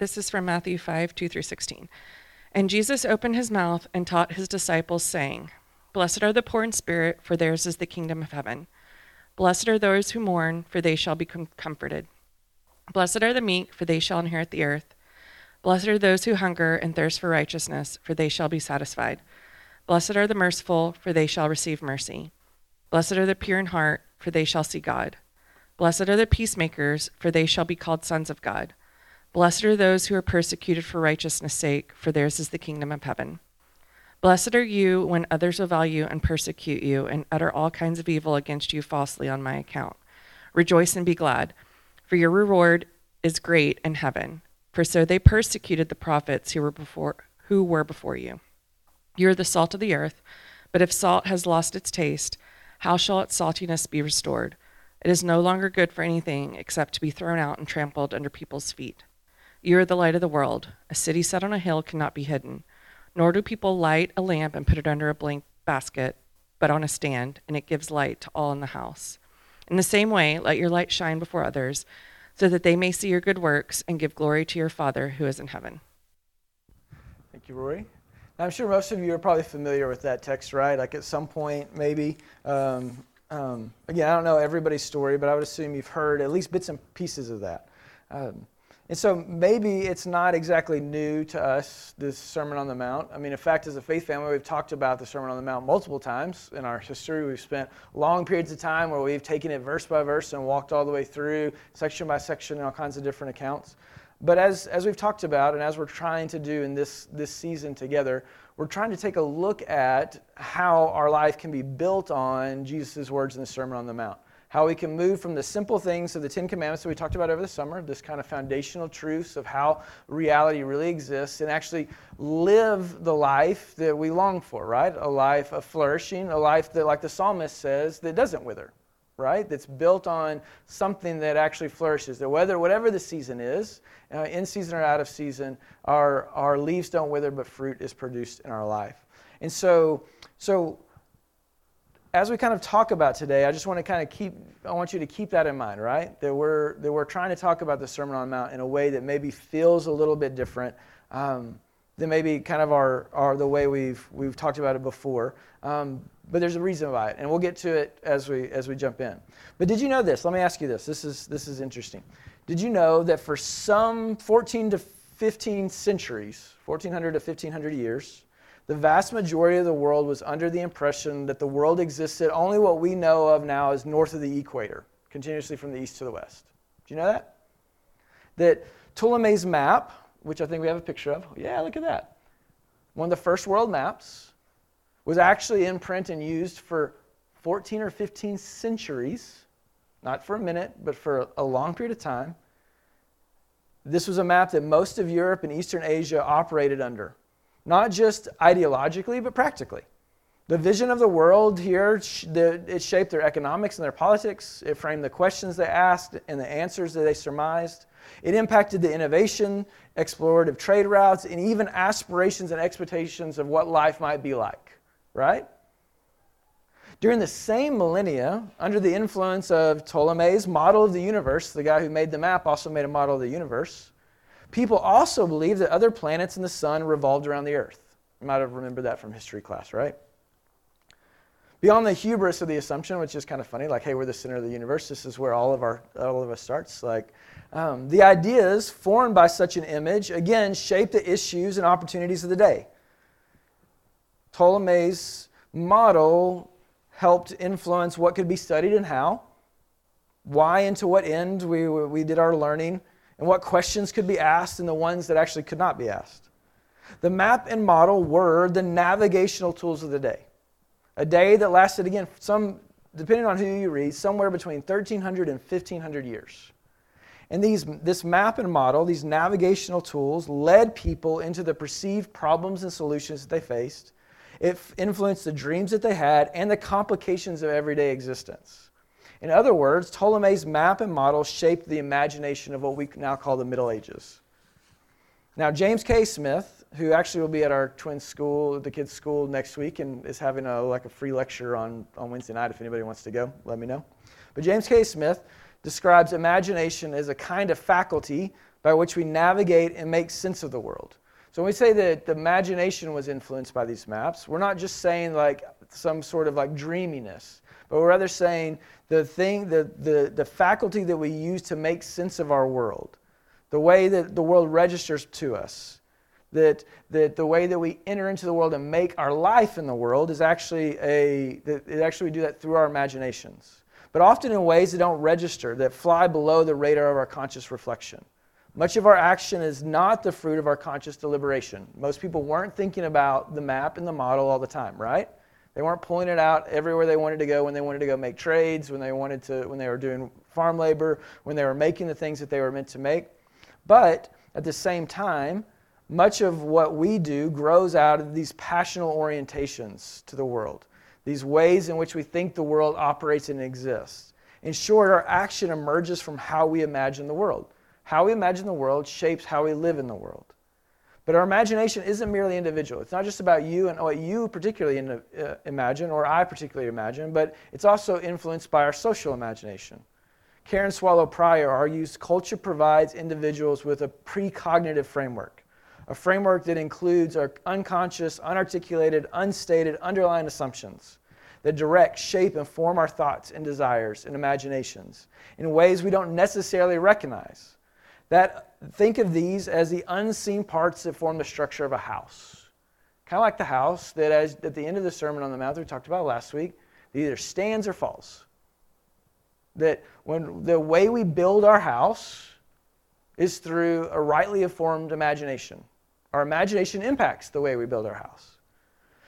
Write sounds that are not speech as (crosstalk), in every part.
This is from Matthew 5 2 through 16. And Jesus opened his mouth and taught his disciples, saying, Blessed are the poor in spirit, for theirs is the kingdom of heaven. Blessed are those who mourn, for they shall be com- comforted. Blessed are the meek, for they shall inherit the earth. Blessed are those who hunger and thirst for righteousness, for they shall be satisfied. Blessed are the merciful, for they shall receive mercy. Blessed are the pure in heart, for they shall see God. Blessed are the peacemakers, for they shall be called sons of God. Blessed are those who are persecuted for righteousness' sake, for theirs is the kingdom of heaven. Blessed are you when others will you and persecute you and utter all kinds of evil against you falsely on my account. Rejoice and be glad, for your reward is great in heaven. For so they persecuted the prophets who were before who were before you. You are the salt of the earth, but if salt has lost its taste, how shall its saltiness be restored? It is no longer good for anything except to be thrown out and trampled under people's feet. You are the light of the world. A city set on a hill cannot be hidden. Nor do people light a lamp and put it under a blank basket, but on a stand, and it gives light to all in the house. In the same way, let your light shine before others, so that they may see your good works and give glory to your Father who is in heaven. Thank you, Rory. Now, I'm sure most of you are probably familiar with that text, right? Like at some point, maybe. Um, um, again, I don't know everybody's story, but I would assume you've heard at least bits and pieces of that. Um, and so maybe it's not exactly new to us, this Sermon on the Mount. I mean, in fact, as a faith family, we've talked about the Sermon on the Mount multiple times in our history. We've spent long periods of time where we've taken it verse by verse and walked all the way through, section by section, in all kinds of different accounts. But as, as we've talked about, and as we're trying to do in this, this season together, we're trying to take a look at how our life can be built on Jesus' words in the Sermon on the Mount how we can move from the simple things of the Ten Commandments that we talked about over the summer, this kind of foundational truths of how reality really exists, and actually live the life that we long for, right? A life of flourishing, a life that, like the psalmist says, that doesn't wither, right? That's built on something that actually flourishes. That whether whatever the season is, uh, in season or out of season, our, our leaves don't wither, but fruit is produced in our life. And so, so as we kind of talk about today, I just want to kind of keep, I want you to keep that in mind, right? That we're, that we're trying to talk about the Sermon on the Mount in a way that maybe feels a little bit different um, than maybe kind of our, our, the way we've, we've talked about it before. Um, but there's a reason why, and we'll get to it as we, as we jump in. But did you know this? Let me ask you this. This is, this is interesting. Did you know that for some 14 to 15 centuries, 1400 to 1500 years, the vast majority of the world was under the impression that the world existed only what we know of now as north of the equator, continuously from the east to the west. Do you know that? That Ptolemy's map, which I think we have a picture of, yeah, look at that. One of the first world maps was actually in print and used for 14 or 15 centuries, not for a minute, but for a long period of time. This was a map that most of Europe and Eastern Asia operated under not just ideologically, but practically. The vision of the world here, it shaped their economics and their politics. It framed the questions they asked and the answers that they surmised. It impacted the innovation, explorative trade routes, and even aspirations and expectations of what life might be like, right? During the same millennia, under the influence of Ptolemy's model of the universe, the guy who made the map also made a model of the universe, People also believed that other planets and the sun revolved around the earth. You might have remembered that from history class, right? Beyond the hubris of the assumption, which is kind of funny, like, hey, we're the center of the universe. This is where all of our all of us starts. Like, um, the ideas formed by such an image again shape the issues and opportunities of the day. Ptolemy's model helped influence what could be studied and how, why and to what end we, we did our learning, and what questions could be asked and the ones that actually could not be asked. The map and model were the navigational tools of the day. A day that lasted, again, some, depending on who you read, somewhere between 1,300 and 1,500 years. And these, this map and model, these navigational tools, led people into the perceived problems and solutions that they faced. It influenced the dreams that they had and the complications of everyday existence. In other words, Ptolemy's map and model shaped the imagination of what we now call the Middle Ages. Now, James K. Smith, who actually will be at our twin school, the kids' school next week, and is having a, like a free lecture on, on Wednesday night. If anybody wants to go, let me know. But James K. Smith describes imagination as a kind of faculty by which we navigate and make sense of the world. So when we say that the imagination was influenced by these maps, we're not just saying like some sort of like dreaminess, but we're rather saying the thing, the, the, the faculty that we use to make sense of our world, the way that the world registers to us, that, that the way that we enter into the world and make our life in the world is actually a, that actually we do that through our imaginations. But often in ways that don't register, that fly below the radar of our conscious reflection. Much of our action is not the fruit of our conscious deliberation. Most people weren't thinking about the map and the model all the time, right? They weren't pulling it out everywhere they wanted to go when they wanted to go make trades, when they wanted to when they were doing farm labor, when they were making the things that they were meant to make. But at the same time, much of what we do grows out of these passional orientations to the world, these ways in which we think the world operates and exists. In short, our action emerges from how we imagine the world. How we imagine the world shapes how we live in the world. But our imagination isn't merely individual. It's not just about you and what you particularly in, uh, imagine or I particularly imagine, but it's also influenced by our social imagination. Karen Swallow Prior argues culture provides individuals with a precognitive framework, a framework that includes our unconscious, unarticulated, unstated, underlying assumptions that direct, shape, and form our thoughts and desires and imaginations in ways we don't necessarily recognize that think of these as the unseen parts that form the structure of a house. Kind of like the house that, as, at the end of the Sermon on the Mount we talked about last week, either stands or falls. That when the way we build our house is through a rightly informed imagination. Our imagination impacts the way we build our house.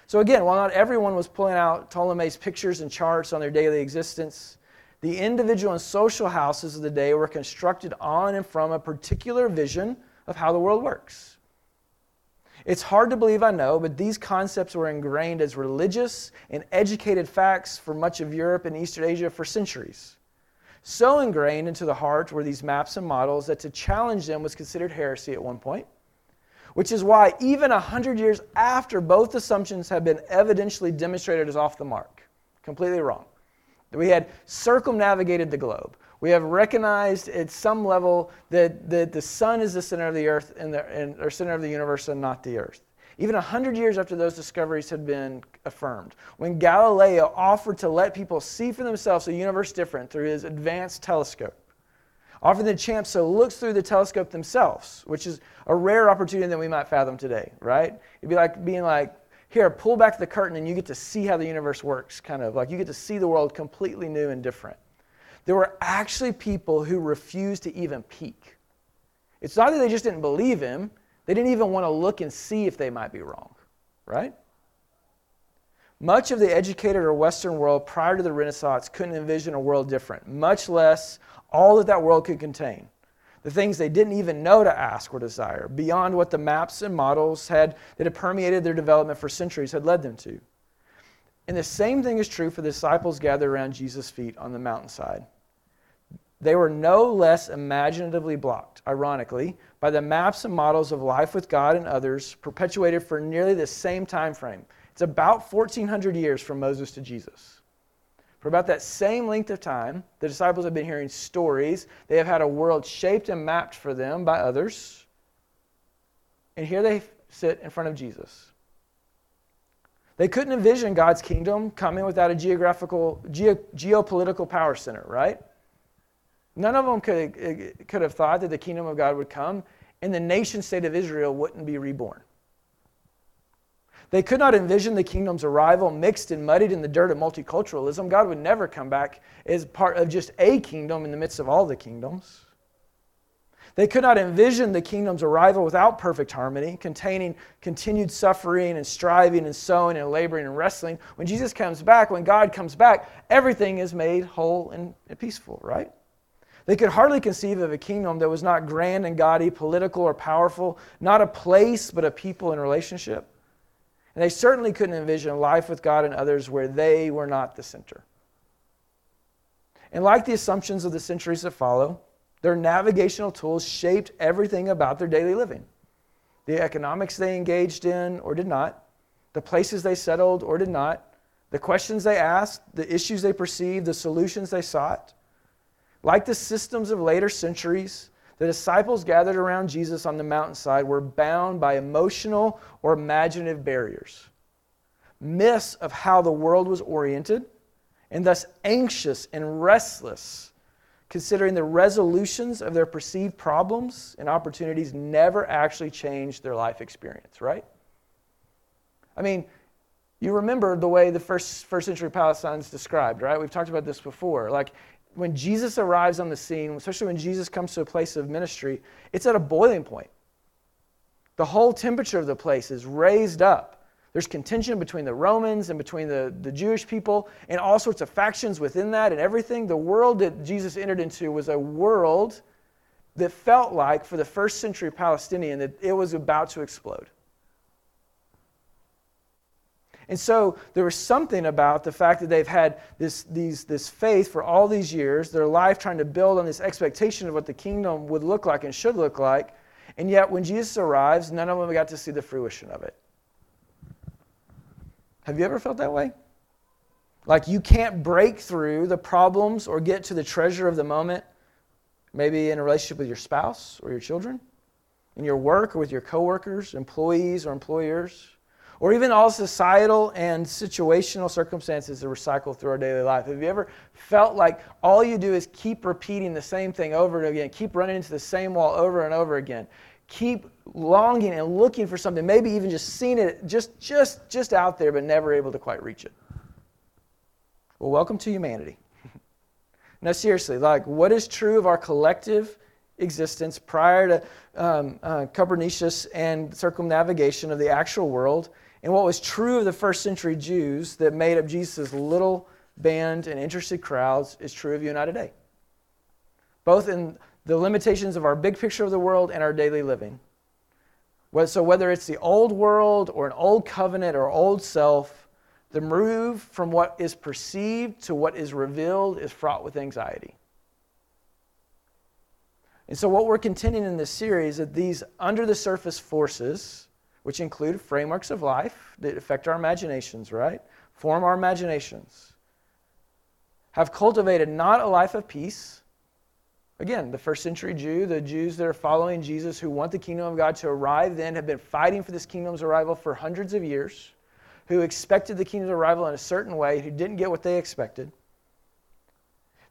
So, again, while not everyone was pulling out Ptolemy's pictures and charts on their daily existence, the individual and social houses of the day were constructed on and from a particular vision of how the world works. It's hard to believe, I know, but these concepts were ingrained as religious and educated facts for much of Europe and Eastern Asia for centuries. So ingrained into the heart were these maps and models that to challenge them was considered heresy at one point, which is why, even 100 years after both assumptions have been evidentially demonstrated as off the mark, completely wrong, we had circumnavigated the globe. We have recognized at some level that, that the sun is the center of the earth and the, and, or center of the universe and not the earth. Even 100 years after those discoveries had been affirmed, when Galileo offered to let people see for themselves a universe different through his advanced telescope, offered the chance to look through the telescope themselves, which is a rare opportunity that we might fathom today, right? It'd be like being like, here, pull back the curtain and you get to see how the universe works, kind of like you get to see the world completely new and different. There were actually people who refused to even peek. It's not that they just didn't believe him, they didn't even want to look and see if they might be wrong, right? Much of the educated or Western world prior to the Renaissance couldn't envision a world different, much less all that that world could contain the things they didn't even know to ask or desire, beyond what the maps and models had that had permeated their development for centuries had led them to. And the same thing is true for the disciples gathered around Jesus' feet on the mountainside. They were no less imaginatively blocked, ironically, by the maps and models of life with God and others perpetuated for nearly the same time frame. It's about 1400 years from Moses to Jesus. For about that same length of time, the disciples have been hearing stories. They have had a world shaped and mapped for them by others. And here they sit in front of Jesus. They couldn't envision God's kingdom coming without a geographical, geopolitical power center, right? None of them could, could have thought that the kingdom of God would come and the nation state of Israel wouldn't be reborn. They could not envision the kingdom's arrival mixed and muddied in the dirt of multiculturalism. God would never come back as part of just a kingdom in the midst of all the kingdoms. They could not envision the kingdom's arrival without perfect harmony, containing continued suffering and striving and sowing and laboring and wrestling. When Jesus comes back, when God comes back, everything is made whole and peaceful, right? They could hardly conceive of a kingdom that was not grand and gaudy, political or powerful, not a place, but a people in relationship. And they certainly couldn't envision life with God and others where they were not the center. And like the assumptions of the centuries that follow, their navigational tools shaped everything about their daily living the economics they engaged in or did not, the places they settled or did not, the questions they asked, the issues they perceived, the solutions they sought. Like the systems of later centuries, the disciples gathered around Jesus on the mountainside were bound by emotional or imaginative barriers, myths of how the world was oriented, and thus anxious and restless, considering the resolutions of their perceived problems and opportunities never actually changed their life experience, right? I mean, you remember the way the first, first century Palestine is described, right? We've talked about this before. Like, when Jesus arrives on the scene, especially when Jesus comes to a place of ministry, it's at a boiling point. The whole temperature of the place is raised up. There's contention between the Romans and between the, the Jewish people, and all sorts of factions within that and everything. The world that Jesus entered into was a world that felt like, for the first century Palestinian, that it was about to explode. And so there was something about the fact that they've had this, these, this faith for all these years, their life trying to build on this expectation of what the kingdom would look like and should look like. And yet, when Jesus arrives, none of them got to see the fruition of it. Have you ever felt that way? Like you can't break through the problems or get to the treasure of the moment, maybe in a relationship with your spouse or your children, in your work or with your coworkers, employees or employers or even all societal and situational circumstances that recycle through our daily life. Have you ever felt like all you do is keep repeating the same thing over and again, keep running into the same wall over and over again, keep longing and looking for something, maybe even just seeing it just just just out there but never able to quite reach it? Well, welcome to humanity. (laughs) now seriously, like what is true of our collective existence prior to um, uh, and circumnavigation of the actual world and what was true of the first century Jews that made up Jesus' little band and interested crowds is true of you and I today. Both in the limitations of our big picture of the world and our daily living. So, whether it's the old world or an old covenant or old self, the move from what is perceived to what is revealed is fraught with anxiety. And so, what we're contending in this series is that these under the surface forces which include frameworks of life that affect our imaginations, right? Form our imaginations. Have cultivated not a life of peace. Again, the first century Jew, the Jews that are following Jesus who want the kingdom of God to arrive then have been fighting for this kingdom's arrival for hundreds of years, who expected the kingdom's arrival in a certain way, who didn't get what they expected.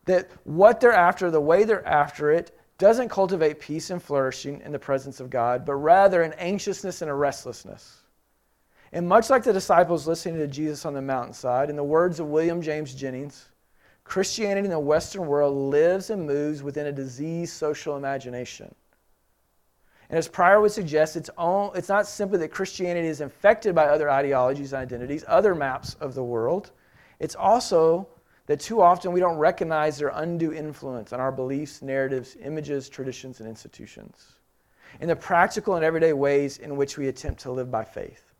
That what they're after, the way they're after it, doesn't cultivate peace and flourishing in the presence of God, but rather an anxiousness and a restlessness. And much like the disciples listening to Jesus on the mountainside, in the words of William James Jennings, Christianity in the Western world lives and moves within a diseased social imagination. And as Prior would suggest, it's, all, it's not simply that Christianity is infected by other ideologies and identities, other maps of the world. It's also that too often we don't recognize their undue influence on our beliefs, narratives, images, traditions, and institutions, in the practical and everyday ways in which we attempt to live by faith.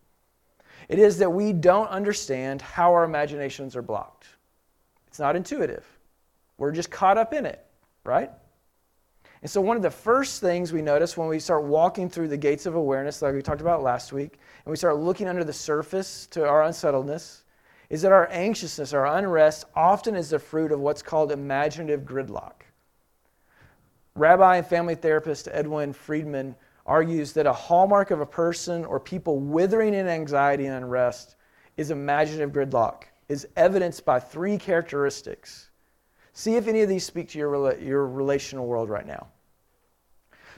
It is that we don't understand how our imaginations are blocked. It's not intuitive. We're just caught up in it, right? And so, one of the first things we notice when we start walking through the gates of awareness, like we talked about last week, and we start looking under the surface to our unsettledness, is that our anxiousness, our unrest, often is the fruit of what's called imaginative gridlock. Rabbi and family therapist Edwin Friedman argues that a hallmark of a person or people withering in anxiety and unrest is imaginative gridlock, is evidenced by three characteristics. See if any of these speak to your, your relational world right now.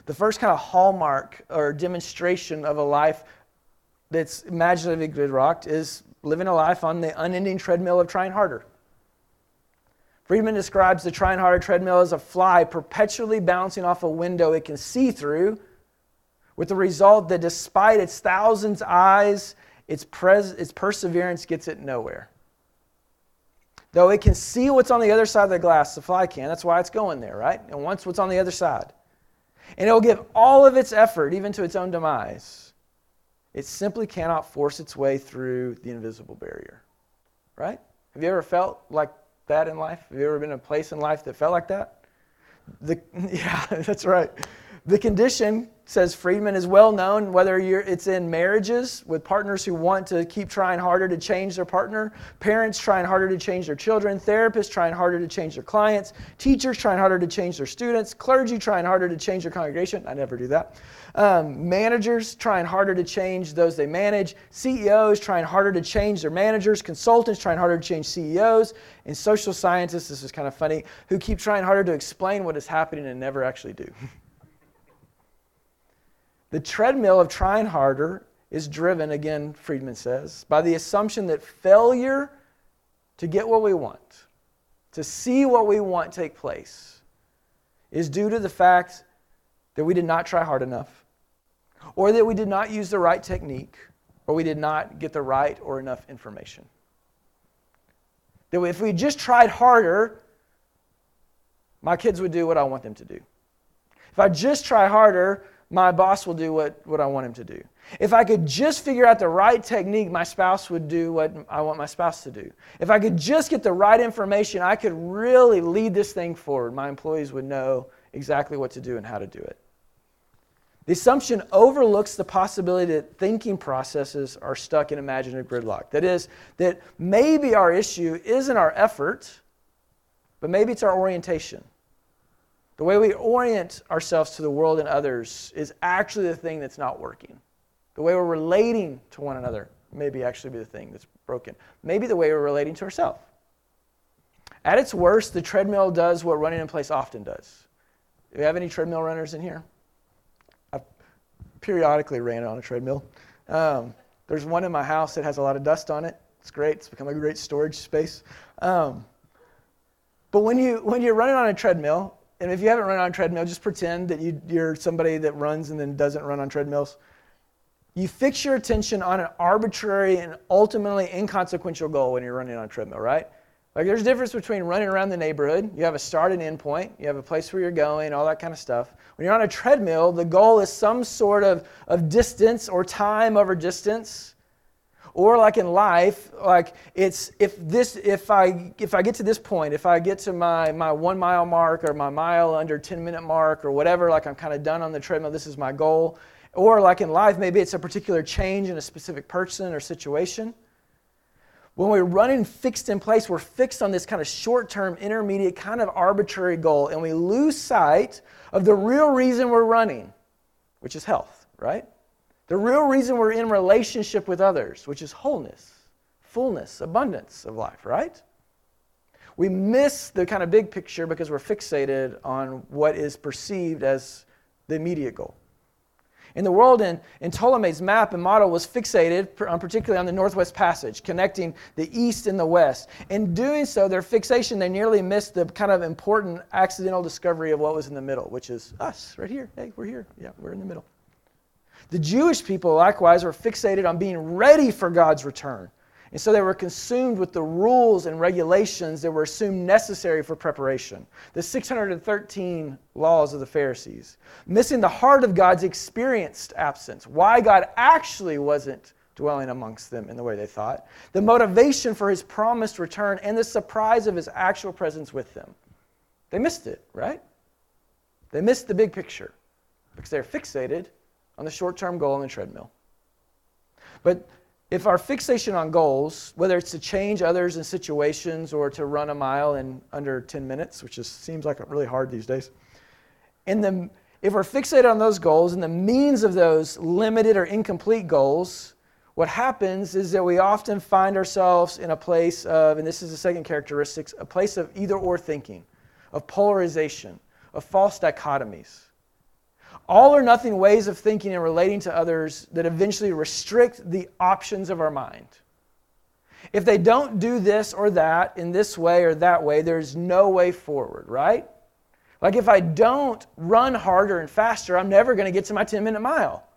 The first kind of hallmark or demonstration of a life that's imaginatively gridlocked is living a life on the unending treadmill of trying harder. Friedman describes the trying harder treadmill as a fly perpetually bouncing off a window it can see through, with the result that despite its thousands eyes, its, pres- its perseverance gets it nowhere. Though it can see what's on the other side of the glass, the fly can. That's why it's going there, right? And wants what's on the other side. And it will give all of its effort, even to its own demise. It simply cannot force its way through the invisible barrier. Right? Have you ever felt like that in life? Have you ever been in a place in life that felt like that? The, (laughs) yeah, (laughs) that's right. The condition says Friedman is well known whether it's in marriages with partners who want to keep trying harder to change their partner, parents trying harder to change their children, therapists trying harder to change their clients, teachers trying harder to change their students, clergy trying harder to change their congregation. I never do that. Um, managers trying harder to change those they manage, CEOs trying harder to change their managers, consultants trying harder to change CEOs, and social scientists, this is kind of funny, who keep trying harder to explain what is happening and never actually do. (laughs) The treadmill of trying harder is driven, again, Friedman says, by the assumption that failure to get what we want, to see what we want take place, is due to the fact that we did not try hard enough, or that we did not use the right technique, or we did not get the right or enough information. That if we just tried harder, my kids would do what I want them to do. If I just try harder, my boss will do what, what I want him to do. If I could just figure out the right technique, my spouse would do what I want my spouse to do. If I could just get the right information, I could really lead this thing forward. My employees would know exactly what to do and how to do it. The assumption overlooks the possibility that thinking processes are stuck in imaginative gridlock. That is, that maybe our issue isn't our effort, but maybe it's our orientation. The way we orient ourselves to the world and others is actually the thing that's not working. The way we're relating to one another maybe actually be the thing that's broken. Maybe the way we're relating to ourselves. At its worst, the treadmill does what running in place often does. Do we have any treadmill runners in here? I've periodically ran on a treadmill. Um, there's one in my house that has a lot of dust on it. It's great. It's become a great storage space. Um, but when you when you're running on a treadmill, and if you haven't run on a treadmill, just pretend that you, you're somebody that runs and then doesn't run on treadmills. You fix your attention on an arbitrary and ultimately inconsequential goal when you're running on a treadmill, right? Like there's a difference between running around the neighborhood, you have a start and end point, you have a place where you're going, all that kind of stuff. When you're on a treadmill, the goal is some sort of, of distance or time over distance or like in life like it's if this if i if i get to this point if i get to my my one mile mark or my mile under 10 minute mark or whatever like i'm kind of done on the treadmill this is my goal. Or like in life maybe it's a particular change in a specific person or situation. When we're running fixed in place we're fixed on this kind of short-term intermediate kind of arbitrary goal and we lose sight of the real reason we're running which is health right the real reason we're in relationship with others, which is wholeness, fullness, abundance of life, right? We miss the kind of big picture because we're fixated on what is perceived as the immediate goal. In the world, in, in Ptolemy's map and model was fixated on, um, particularly on the Northwest Passage, connecting the East and the West. In doing so, their fixation, they nearly missed the kind of important accidental discovery of what was in the middle, which is us, right here. Hey, we're here. Yeah, we're in the middle. The Jewish people, likewise, were fixated on being ready for God's return. And so they were consumed with the rules and regulations that were assumed necessary for preparation. The 613 laws of the Pharisees. Missing the heart of God's experienced absence. Why God actually wasn't dwelling amongst them in the way they thought. The motivation for his promised return and the surprise of his actual presence with them. They missed it, right? They missed the big picture because they're fixated on the short term goal on the treadmill. But if our fixation on goals, whether it's to change others in situations or to run a mile in under 10 minutes, which just seems like really hard these days, and the, if we're fixated on those goals and the means of those limited or incomplete goals, what happens is that we often find ourselves in a place of, and this is the second characteristic, a place of either or thinking, of polarization, of false dichotomies all or nothing ways of thinking and relating to others that eventually restrict the options of our mind. If they don't do this or that in this way or that way, there's no way forward, right? Like if I don't run harder and faster, I'm never going to get to my 10 minute mile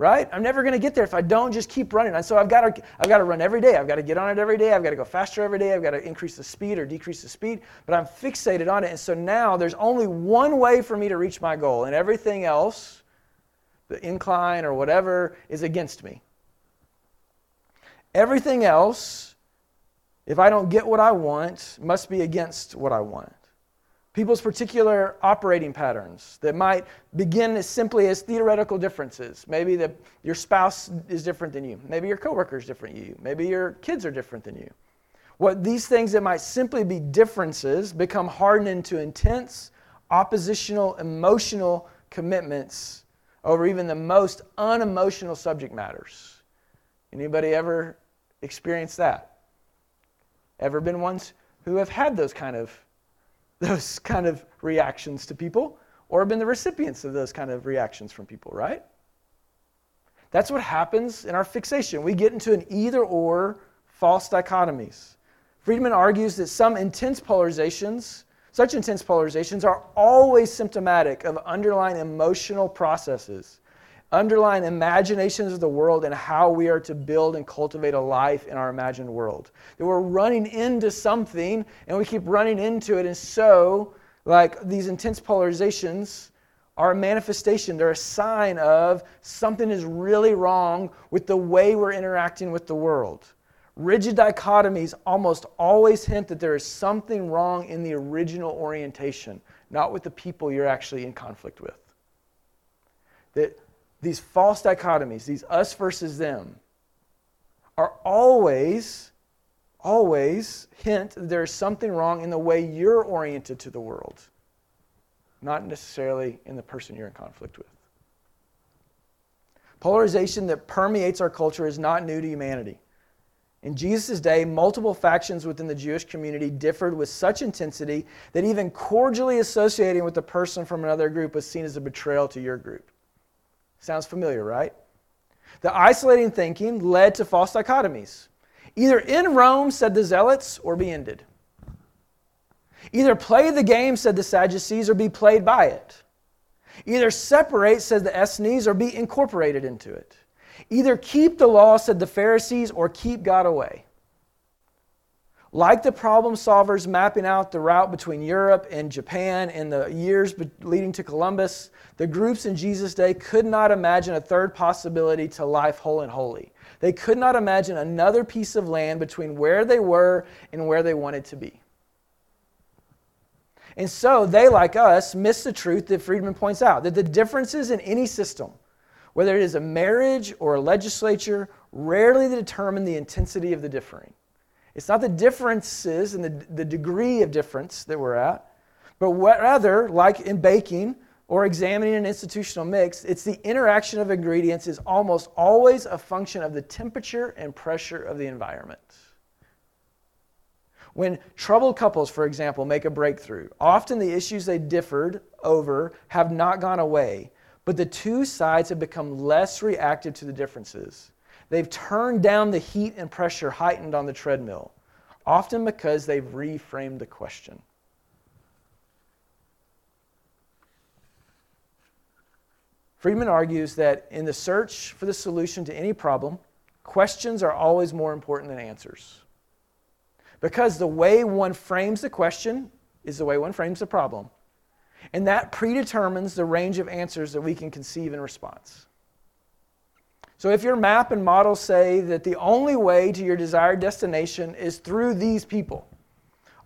right? I'm never going to get there if I don't just keep running. And so I've got to I've got to run every day. I've got to get on it every day. I've got to go faster every day. I've got to increase the speed or decrease the speed, but I'm fixated on it. And so now there's only one way for me to reach my goal, and everything else, the incline or whatever, is against me. Everything else, if I don't get what I want, must be against what I want. People's particular operating patterns that might begin as simply as theoretical differences. Maybe the, your spouse is different than you. Maybe your coworker is different than you. Maybe your kids are different than you. What these things that might simply be differences become hardened into intense, oppositional, emotional commitments over even the most unemotional subject matters. Anybody ever experienced that? Ever been ones who have had those kind of those (laughs) kind of reactions to people or have been the recipients of those kind of reactions from people, right? That's what happens in our fixation. We get into an either or false dichotomies. Friedman argues that some intense polarizations, such intense polarizations, are always symptomatic of underlying emotional processes, underlying imaginations of the world and how we are to build and cultivate a life in our imagined world. That we're running into something and we keep running into it, and so, like these intense polarizations, are a manifestation. They're a sign of something is really wrong with the way we're interacting with the world. Rigid dichotomies almost always hint that there is something wrong in the original orientation, not with the people you're actually in conflict with. That these false dichotomies, these us versus them, are always, always hint that there's something wrong in the way you're oriented to the world, not necessarily in the person you're in conflict with. Polarization that permeates our culture is not new to humanity. In Jesus' day, multiple factions within the Jewish community differed with such intensity that even cordially associating with a person from another group was seen as a betrayal to your group. Sounds familiar, right? The isolating thinking led to false dichotomies. Either in Rome, said the Zealots, or be ended. Either play the game, said the Sadducees, or be played by it. Either separate, said the Essenes, or be incorporated into it. Either keep the law, said the Pharisees, or keep God away. Like the problem solvers mapping out the route between Europe and Japan in the years leading to Columbus, the groups in Jesus' day could not imagine a third possibility to life whole and holy. They could not imagine another piece of land between where they were and where they wanted to be. And so they, like us, miss the truth that Friedman points out that the differences in any system, whether it is a marriage or a legislature, rarely determine the intensity of the differing. It's not the differences and the, the degree of difference that we're at, but rather, like in baking or examining an institutional mix, it's the interaction of ingredients is almost always a function of the temperature and pressure of the environment. When troubled couples, for example, make a breakthrough, often the issues they differed over have not gone away, but the two sides have become less reactive to the differences. They've turned down the heat and pressure heightened on the treadmill, often because they've reframed the question. Friedman argues that in the search for the solution to any problem, questions are always more important than answers. Because the way one frames the question is the way one frames the problem. And that predetermines the range of answers that we can conceive in response. So if your map and model say that the only way to your desired destination is through these people,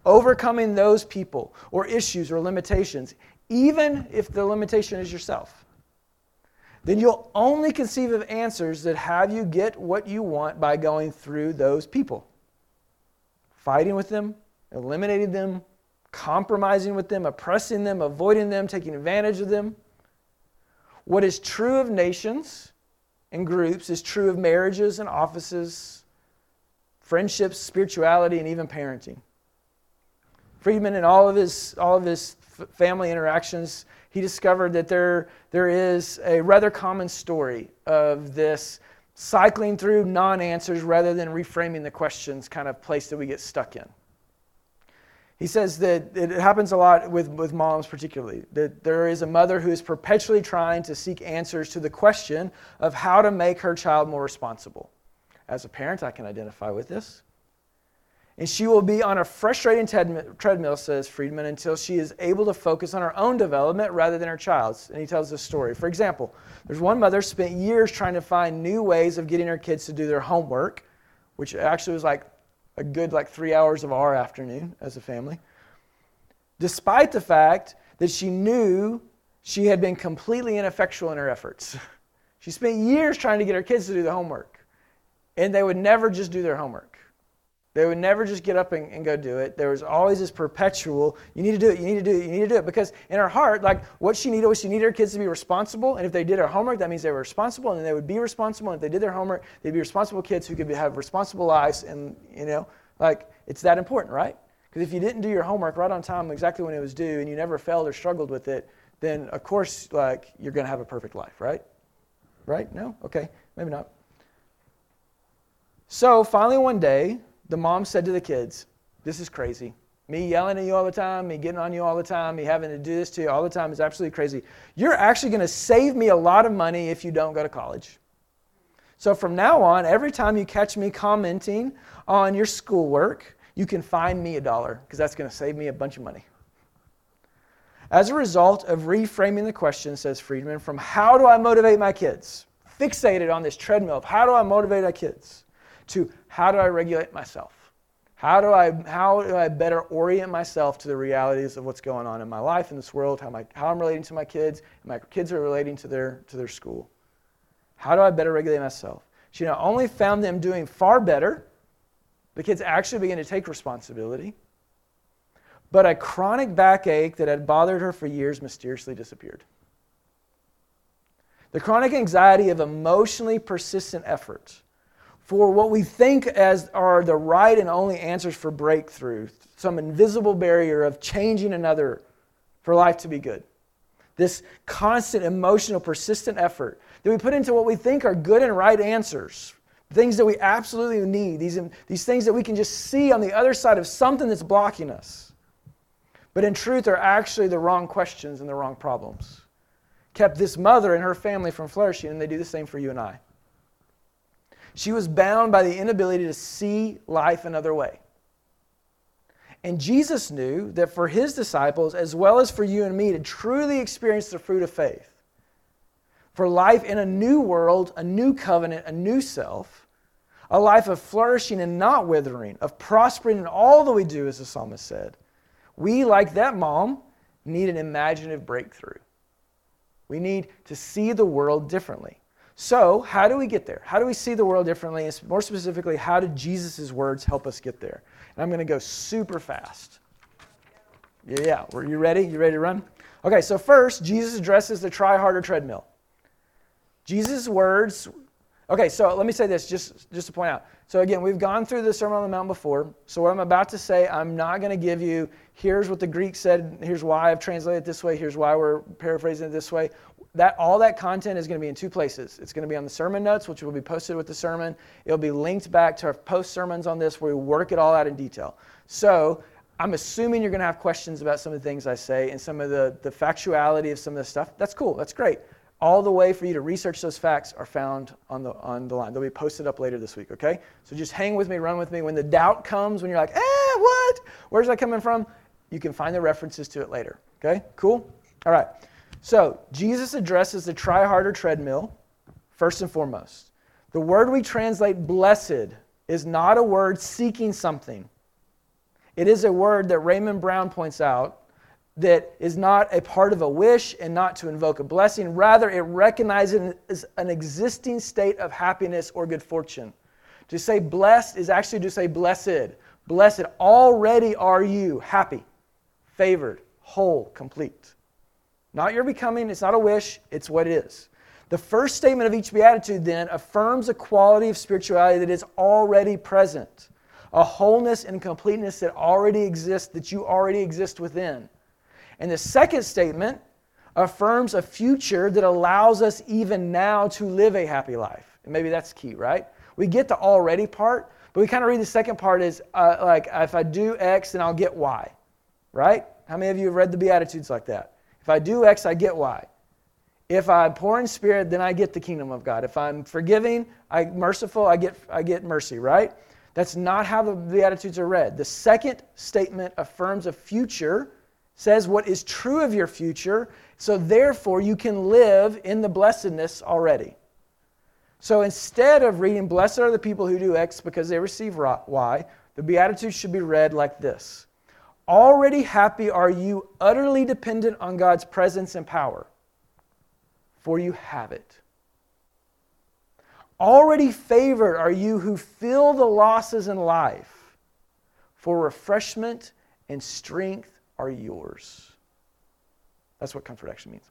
overcoming those people or issues or limitations, even if the limitation is yourself, then you'll only conceive of answers that have you get what you want by going through those people. Fighting with them, eliminating them, compromising with them, oppressing them, avoiding them, taking advantage of them. What is true of nations and groups is true of marriages and offices, friendships, spirituality, and even parenting. Friedman, in all of his, all of his family interactions, he discovered that there, there is a rather common story of this cycling through non answers rather than reframing the questions kind of place that we get stuck in. He says that it happens a lot with, with moms, particularly, that there is a mother who is perpetually trying to seek answers to the question of how to make her child more responsible. As a parent, I can identify with this. And she will be on a frustrating treadmill, says Friedman, until she is able to focus on her own development rather than her child's. And he tells this story. For example, there's one mother spent years trying to find new ways of getting her kids to do their homework, which actually was like a good like three hours of our afternoon as a family. despite the fact that she knew she had been completely ineffectual in her efforts. (laughs) she spent years trying to get her kids to do the homework, and they would never just do their homework. They would never just get up and, and, go do it. There was always this perpetual, you need to do it, you need to do it, you need to do it. Because in her heart, like what she needed was she needed her kids to be responsible. And if they did their homework, that means they were responsible and they would be responsible. And if they did their homework, they'd be responsible kids who could be, have responsible lives. And, you know, like it's that important, right? Because if you didn't do your homework right on time, exactly when it was due, and you never failed or struggled with it, then of course, like you're going to have a perfect life, right? Right? No? Okay, maybe not. So finally, one day, the mom said to the kids, This is crazy. Me yelling at you all the time, me getting on you all the time, me having to do this to you all the time is absolutely crazy. You're actually going to save me a lot of money if you don't go to college. So from now on, every time you catch me commenting on your schoolwork, you can find me a dollar because that's going to save me a bunch of money. As a result of reframing the question, says Friedman, from how do I motivate my kids? Fixated on this treadmill of how do I motivate my kids? To how do I regulate myself? How do I, how do I better orient myself to the realities of what's going on in my life, in this world, how, my, how I'm relating to my kids, and my kids are relating to their, to their school? How do I better regulate myself? She not only found them doing far better, the kids actually began to take responsibility, but a chronic backache that had bothered her for years mysteriously disappeared. The chronic anxiety of emotionally persistent effort for what we think as are the right and only answers for breakthrough, some invisible barrier of changing another for life to be good. This constant emotional, persistent effort that we put into what we think are good and right answers, things that we absolutely need, these, these things that we can just see on the other side of something that's blocking us. But in truth, are actually the wrong questions and the wrong problems. Kept this mother and her family from flourishing, and they do the same for you and I. She was bound by the inability to see life another way. And Jesus knew that for his disciples, as well as for you and me, to truly experience the fruit of faith, for life in a new world, a new covenant, a new self, a life of flourishing and not withering, of prospering in all that we do, as the psalmist said, we, like that mom, need an imaginative breakthrough. We need to see the world differently. So, how do we get there? How do we see the world differently? And more specifically, how did Jesus' words help us get there? And I'm going to go super fast. Yeah, were you ready? You ready to run? Okay, so first, Jesus addresses the try harder treadmill. Jesus' words. Okay, so let me say this just, just to point out. So, again, we've gone through the Sermon on the Mount before. So, what I'm about to say, I'm not going to give you here's what the Greek said, here's why I've translated it this way, here's why we're paraphrasing it this way that all that content is going to be in two places. It's going to be on the sermon notes, which will be posted with the sermon. It'll be linked back to our post sermons on this, where we work it all out in detail. So I'm assuming you're going to have questions about some of the things I say and some of the, the factuality of some of the stuff. That's cool. That's great. All the way for you to research those facts are found on the on the line. They'll be posted up later this week. Okay. So just hang with me, run with me. When the doubt comes, when you're like, eh, what? Where's that coming from? You can find the references to it later. Okay. Cool. All right. So, Jesus addresses the try harder treadmill first and foremost. The word we translate blessed is not a word seeking something. It is a word that Raymond Brown points out that is not a part of a wish and not to invoke a blessing. Rather, it recognizes an existing state of happiness or good fortune. To say blessed is actually to say blessed. Blessed, already are you happy, favored, whole, complete. Not your becoming, it's not a wish, it's what it is. The first statement of each beatitude then affirms a quality of spirituality that is already present, a wholeness and completeness that already exists, that you already exist within. And the second statement affirms a future that allows us even now to live a happy life. And maybe that's key, right? We get the already part, but we kind of read the second part as uh, like, if I do X, then I'll get Y, right? How many of you have read the Beatitudes like that? If I do X, I get Y. If I'm poor in spirit, then I get the kingdom of God. If I'm forgiving, I merciful, I get I get mercy, right? That's not how the Beatitudes are read. The second statement affirms a future, says what is true of your future, so therefore you can live in the blessedness already. So instead of reading, Blessed are the people who do X because they receive Y, the Beatitudes should be read like this Already happy are you, utterly dependent on God's presence and power, for you have it. Already favored are you who feel the losses in life, for refreshment and strength are yours. That's what comfort actually means.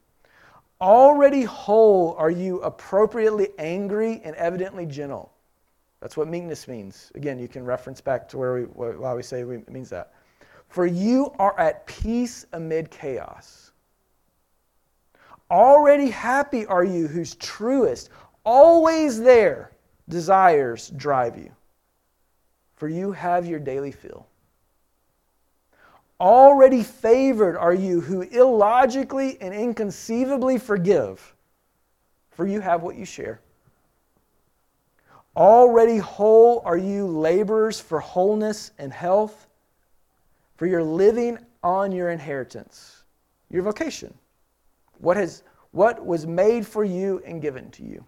Already whole are you, appropriately angry and evidently gentle. That's what meekness means. Again, you can reference back to where we, why we say it means that. For you are at peace amid chaos. Already happy are you whose truest, always there desires drive you. For you have your daily fill. Already favored are you who illogically and inconceivably forgive, for you have what you share. Already whole are you laborers for wholeness and health, for you're living on your inheritance, your vocation, what, has, what was made for you and given to you.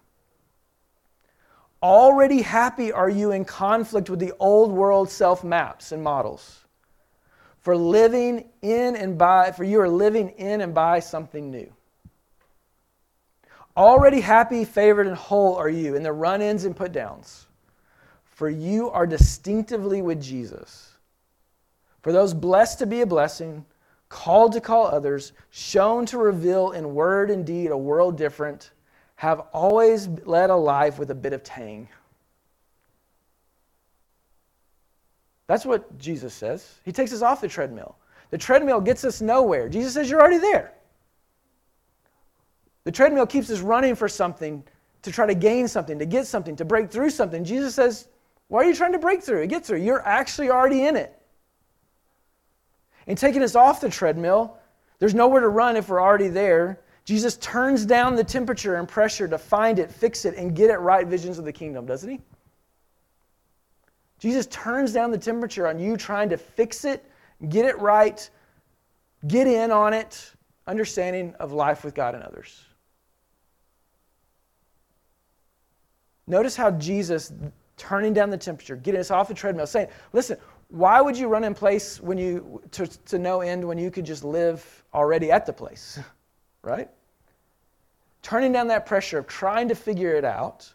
Already happy are you in conflict with the old world self maps and models for living in and by, for you are living in and by something new. Already happy, favored, and whole are you in the run ins and put downs, for you are distinctively with Jesus. For those blessed to be a blessing, called to call others, shown to reveal in word and deed a world different, have always led a life with a bit of tang. That's what Jesus says. He takes us off the treadmill. The treadmill gets us nowhere. Jesus says, You're already there. The treadmill keeps us running for something to try to gain something, to get something, to break through something. Jesus says, Why are you trying to break through get through? You're actually already in it. And taking us off the treadmill, there's nowhere to run if we're already there. Jesus turns down the temperature and pressure to find it, fix it, and get it right visions of the kingdom, doesn't he? Jesus turns down the temperature on you trying to fix it, get it right, get in on it, understanding of life with God and others. Notice how Jesus turning down the temperature, getting us off the treadmill, saying, listen, why would you run in place when you to, to no end when you could just live already at the place? (laughs) right? Turning down that pressure of trying to figure it out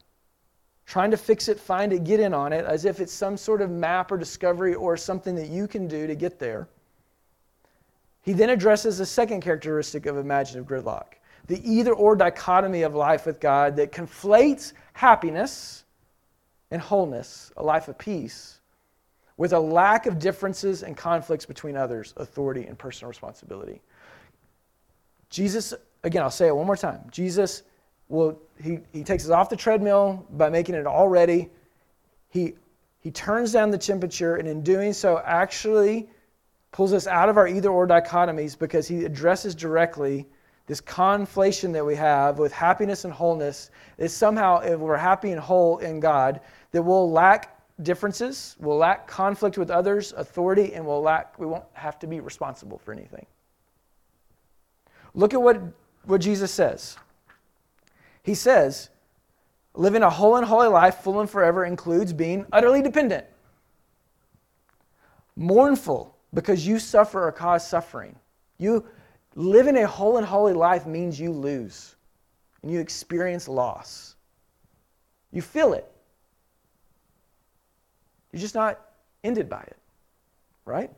trying to fix it, find it, get in on it, as if it's some sort of map or discovery or something that you can do to get there. He then addresses the second characteristic of imaginative gridlock the either or dichotomy of life with God that conflates happiness and wholeness, a life of peace, with a lack of differences and conflicts between others, authority and personal responsibility. Jesus, again, I'll say it one more time. Jesus well, he, he takes us off the treadmill by making it all ready. He, he turns down the temperature, and in doing so, actually pulls us out of our either or dichotomies because he addresses directly this conflation that we have with happiness and wholeness is somehow if we're happy and whole in God that we'll lack differences, we'll lack conflict with others, authority, and we'll lack we won't have to be responsible for anything. Look at what, what Jesus says. He says, living a whole and holy life, full and forever, includes being utterly dependent, mournful because you suffer or cause suffering. You living a whole and holy life means you lose and you experience loss. You feel it. You're just not ended by it, right?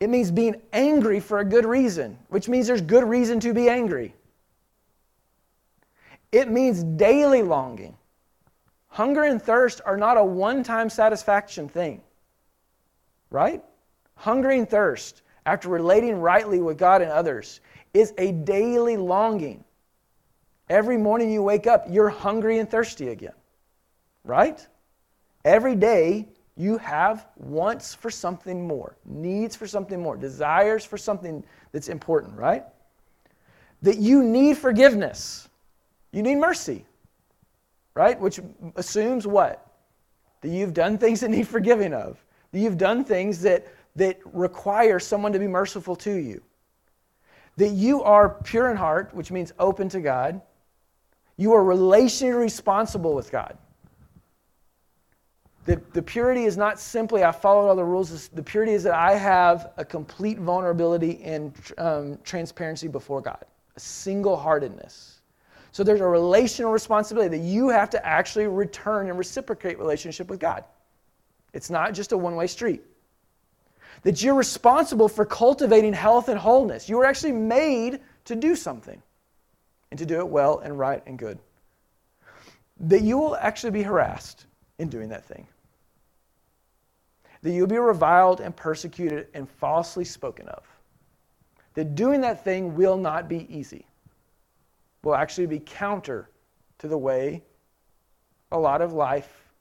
It means being angry for a good reason, which means there's good reason to be angry. It means daily longing. Hunger and thirst are not a one time satisfaction thing, right? Hunger and thirst, after relating rightly with God and others, is a daily longing. Every morning you wake up, you're hungry and thirsty again, right? Every day you have wants for something more, needs for something more, desires for something that's important, right? That you need forgiveness. You need mercy, right? Which assumes what? That you've done things that need forgiving of, that you've done things that, that require someone to be merciful to you, that you are pure in heart, which means open to God. You are relationally responsible with God. The, the purity is not simply I followed all the rules. The purity is that I have a complete vulnerability and um, transparency before God, a single heartedness. So there's a relational responsibility that you have to actually return and reciprocate relationship with God. It's not just a one way street. That you're responsible for cultivating health and wholeness. You were actually made to do something and to do it well and right and good. That you will actually be harassed in doing that thing that you'll be reviled and persecuted and falsely spoken of. That doing that thing will not be easy, will actually be counter to the way a lot of life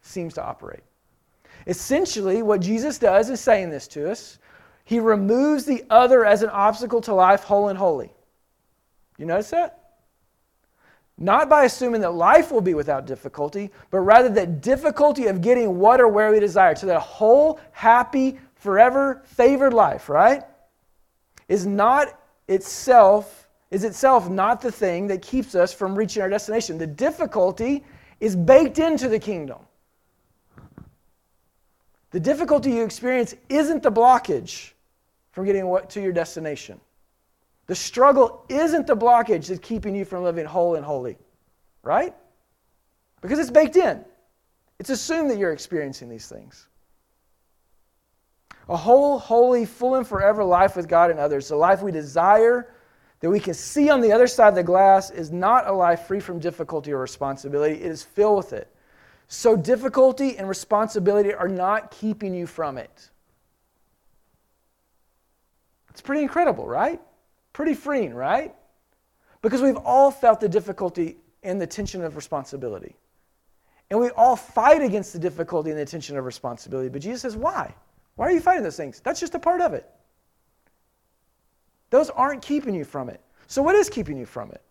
seems to operate. Essentially, what Jesus does is saying this to us. He removes the other as an obstacle to life, whole and holy. You notice that? Not by assuming that life will be without difficulty, but rather that difficulty of getting what or where we desire, to that whole, happy, forever favored life, right? Is not itself, is itself not the thing that keeps us from reaching our destination. The difficulty is baked into the kingdom. The difficulty you experience isn't the blockage from getting to your destination. The struggle isn't the blockage that's keeping you from living whole and holy, right? Because it's baked in. It's assumed that you're experiencing these things. A whole, holy, full and forever life with God and others, the life we desire, that we can see on the other side of the glass, is not a life free from difficulty or responsibility. It is filled with it. So, difficulty and responsibility are not keeping you from it. It's pretty incredible, right? Pretty freeing, right? Because we've all felt the difficulty and the tension of responsibility. And we all fight against the difficulty and the tension of responsibility. But Jesus says, why? Why are you fighting those things? That's just a part of it. Those aren't keeping you from it. So, what is keeping you from it?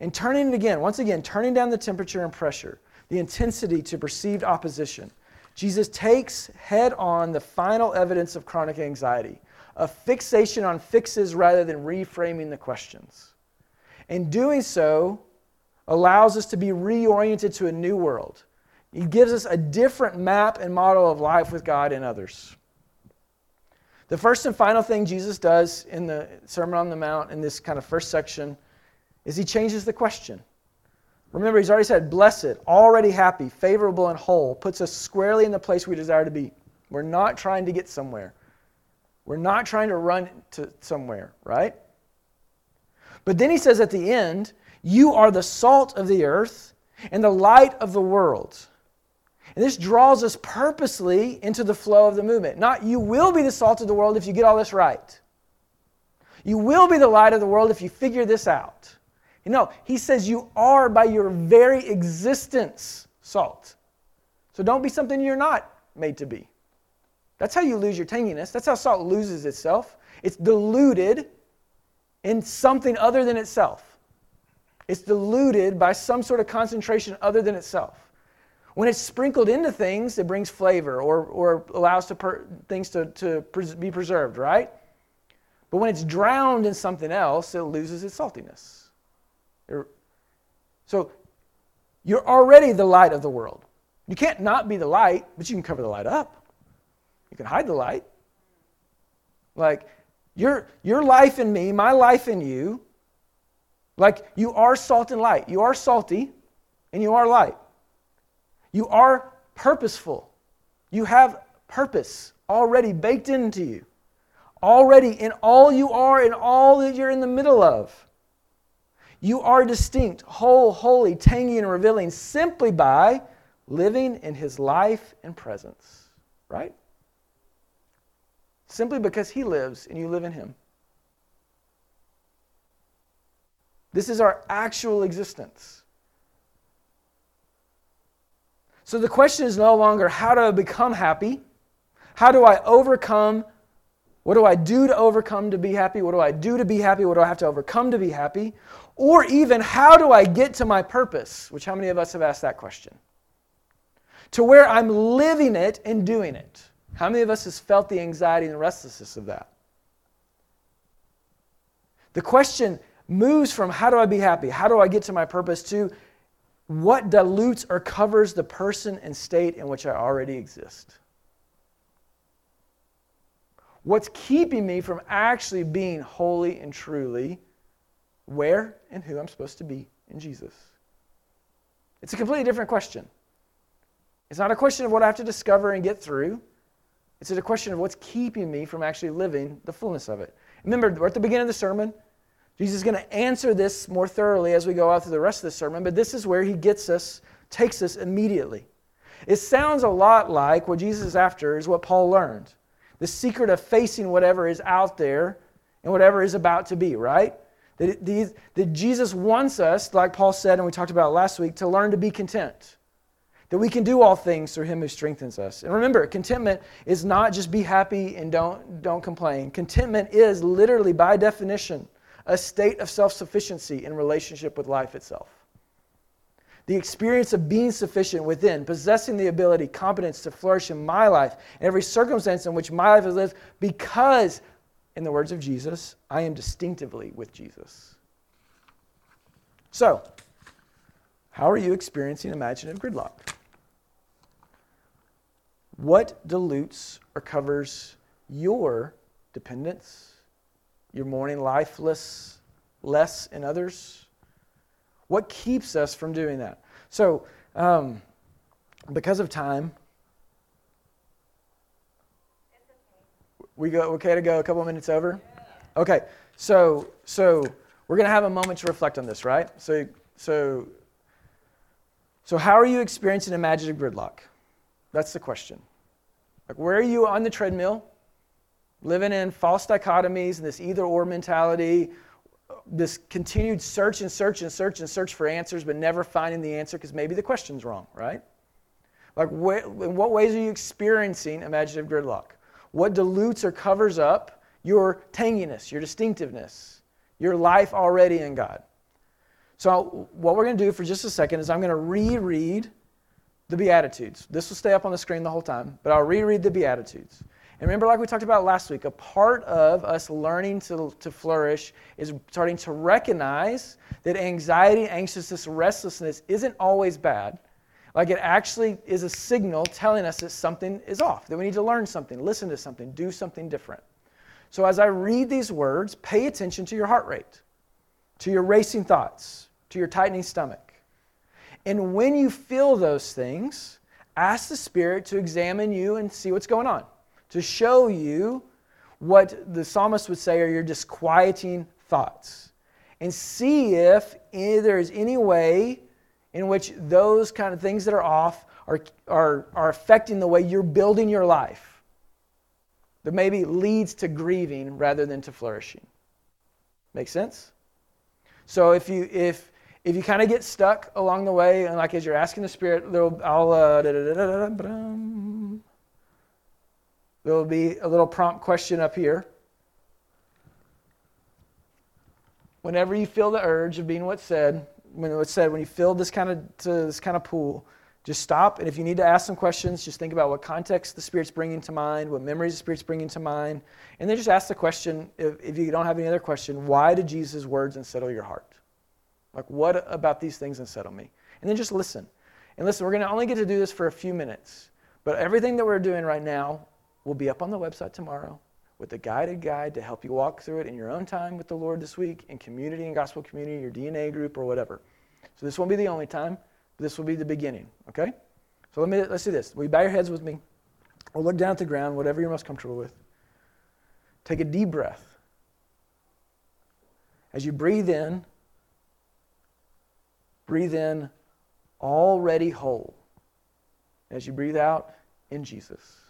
And turning it again, once again, turning down the temperature and pressure, the intensity to perceived opposition. Jesus takes head on the final evidence of chronic anxiety a fixation on fixes rather than reframing the questions. And doing so allows us to be reoriented to a new world. He gives us a different map and model of life with God and others. The first and final thing Jesus does in the Sermon on the Mount, in this kind of first section, is he changes the question. Remember, he's already said, blessed, already happy, favorable, and whole, puts us squarely in the place we desire to be. We're not trying to get somewhere. We're not trying to run to somewhere, right? But then he says at the end, You are the salt of the earth and the light of the world. And this draws us purposely into the flow of the movement. Not you will be the salt of the world if you get all this right. You will be the light of the world if you figure this out. You know, he says you are by your very existence salt. So don't be something you're not made to be. That's how you lose your tanginess. That's how salt loses itself. It's diluted in something other than itself. It's diluted by some sort of concentration other than itself. When it's sprinkled into things, it brings flavor or, or allows to per, things to, to pres- be preserved, right? But when it's drowned in something else, it loses its saltiness. So you're already the light of the world. You can't not be the light, but you can cover the light up. You can hide the light. Like, your, your life in me, my life in you, like you are salt and light. You are salty and you are light. You are purposeful. You have purpose already baked into you, already in all you are and all that you're in the middle of. You are distinct, whole, holy, tangy, and revealing simply by living in His life and presence, right? simply because He lives and you live in Him. This is our actual existence. So the question is no longer how do I become happy? How do I overcome? What do I do to overcome to be happy? What do I do to be happy? What do I have to overcome to be happy? Or even how do I get to my purpose? Which, how many of us have asked that question? To where I'm living it and doing it. How many of us has felt the anxiety and restlessness of that? The question moves from how do I be happy? How do I get to my purpose to what dilutes or covers the person and state in which I already exist? What's keeping me from actually being holy and truly where and who I'm supposed to be in Jesus? It's a completely different question. It's not a question of what I have to discover and get through. It's a question of what's keeping me from actually living the fullness of it. Remember, we're at the beginning of the sermon. Jesus is going to answer this more thoroughly as we go out through the rest of the sermon, but this is where he gets us, takes us immediately. It sounds a lot like what Jesus is after is what Paul learned the secret of facing whatever is out there and whatever is about to be, right? That, that Jesus wants us, like Paul said and we talked about last week, to learn to be content that we can do all things through him who strengthens us. And remember, contentment is not just be happy and don't, don't complain. Contentment is literally, by definition, a state of self sufficiency in relationship with life itself. The experience of being sufficient within, possessing the ability, competence to flourish in my life, in every circumstance in which my life is lived, because, in the words of Jesus, I am distinctively with Jesus. So, how are you experiencing imaginative gridlock? What dilutes or covers your dependence, your mourning lifeless less in others? What keeps us from doing that? So, um, because of time, we go okay to go a couple minutes over. Okay, so so we're gonna have a moment to reflect on this, right? So so so how are you experiencing imaginative gridlock? That's the question. Like, where are you on the treadmill? Living in false dichotomies and this either or mentality, this continued search and search and search and search for answers, but never finding the answer because maybe the question's wrong, right? Like, where, in what ways are you experiencing imaginative gridlock? What dilutes or covers up your tanginess, your distinctiveness, your life already in God? So, what we're going to do for just a second is I'm going to reread the Beatitudes. This will stay up on the screen the whole time, but I'll reread the Beatitudes. And remember, like we talked about last week, a part of us learning to, to flourish is starting to recognize that anxiety, anxiousness, restlessness isn't always bad. Like it actually is a signal telling us that something is off, that we need to learn something, listen to something, do something different. So as I read these words, pay attention to your heart rate, to your racing thoughts, to your tightening stomach. And when you feel those things, ask the Spirit to examine you and see what's going on, to show you what the psalmist would say are your disquieting thoughts. And see if there is any way in which those kind of things that are off are, are, are affecting the way you're building your life that maybe leads to grieving rather than to flourishing. Make sense? So if you if if you kind of get stuck along the way, and like as you're asking the Spirit, there'll, I'll, uh, there'll be a little prompt question up here. Whenever you feel the urge of being what's said, when what's said, when you feel this kind of this kind of pool, just stop. And if you need to ask some questions, just think about what context the Spirit's bringing to mind, what memories the Spirit's bringing to mind, and then just ask the question. If, if you don't have any other question, why did Jesus' words unsettle your heart? Like, what about these things unsettle me? And then just listen. And listen, we're going to only get to do this for a few minutes, but everything that we're doing right now will be up on the website tomorrow with a guided guide to help you walk through it in your own time with the Lord this week, in community and gospel community, your DNA group, or whatever. So this won't be the only time, but this will be the beginning, okay? So let me, let's do this. Will you bow your heads with me? Or look down at the ground, whatever you're most comfortable with. Take a deep breath. As you breathe in, Breathe in, already whole. As you breathe out, in Jesus.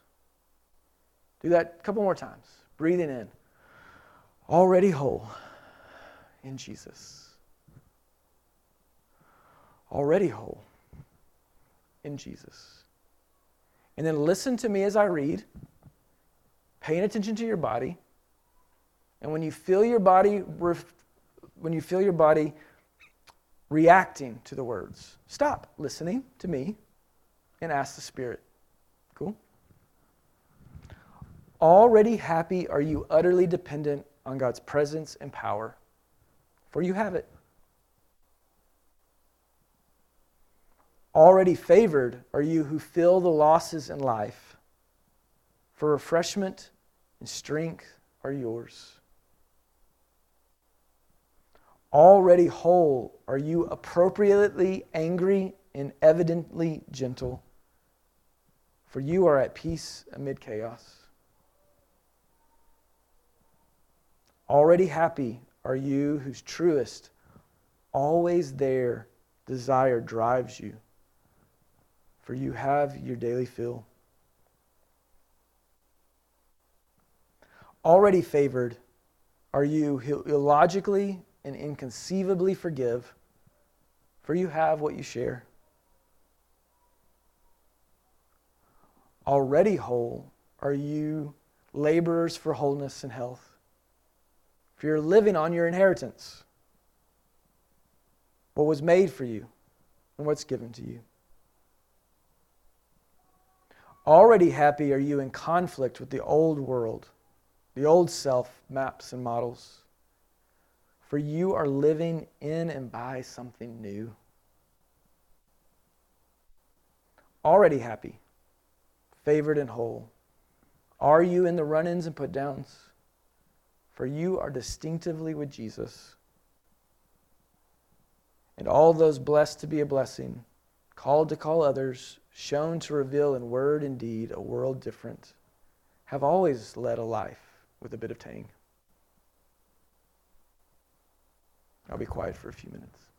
Do that a couple more times. Breathing in, already whole, in Jesus. Already whole, in Jesus. And then listen to me as I read, paying attention to your body. And when you feel your body, when you feel your body reacting to the words. Stop listening to me and ask the Spirit. Cool? Already happy are you utterly dependent on God's presence and power, for you have it. Already favored are you who feel the losses in life, for refreshment and strength are yours. Already whole are you appropriately angry and evidently gentle, for you are at peace amid chaos. Already happy are you whose truest, always there desire drives you, for you have your daily fill. Already favored are you who illogically and inconceivably forgive, for you have what you share. Already whole are you laborers for wholeness and health for you're living on your inheritance, what was made for you, and what's given to you. Already happy are you in conflict with the old world, the old self maps and models, for you are living in and by something new. Already happy, favored and whole, are you in the run ins and put downs? For you are distinctively with Jesus. And all those blessed to be a blessing, called to call others, shown to reveal in word and deed a world different, have always led a life with a bit of tang. I'll be quiet for a few minutes.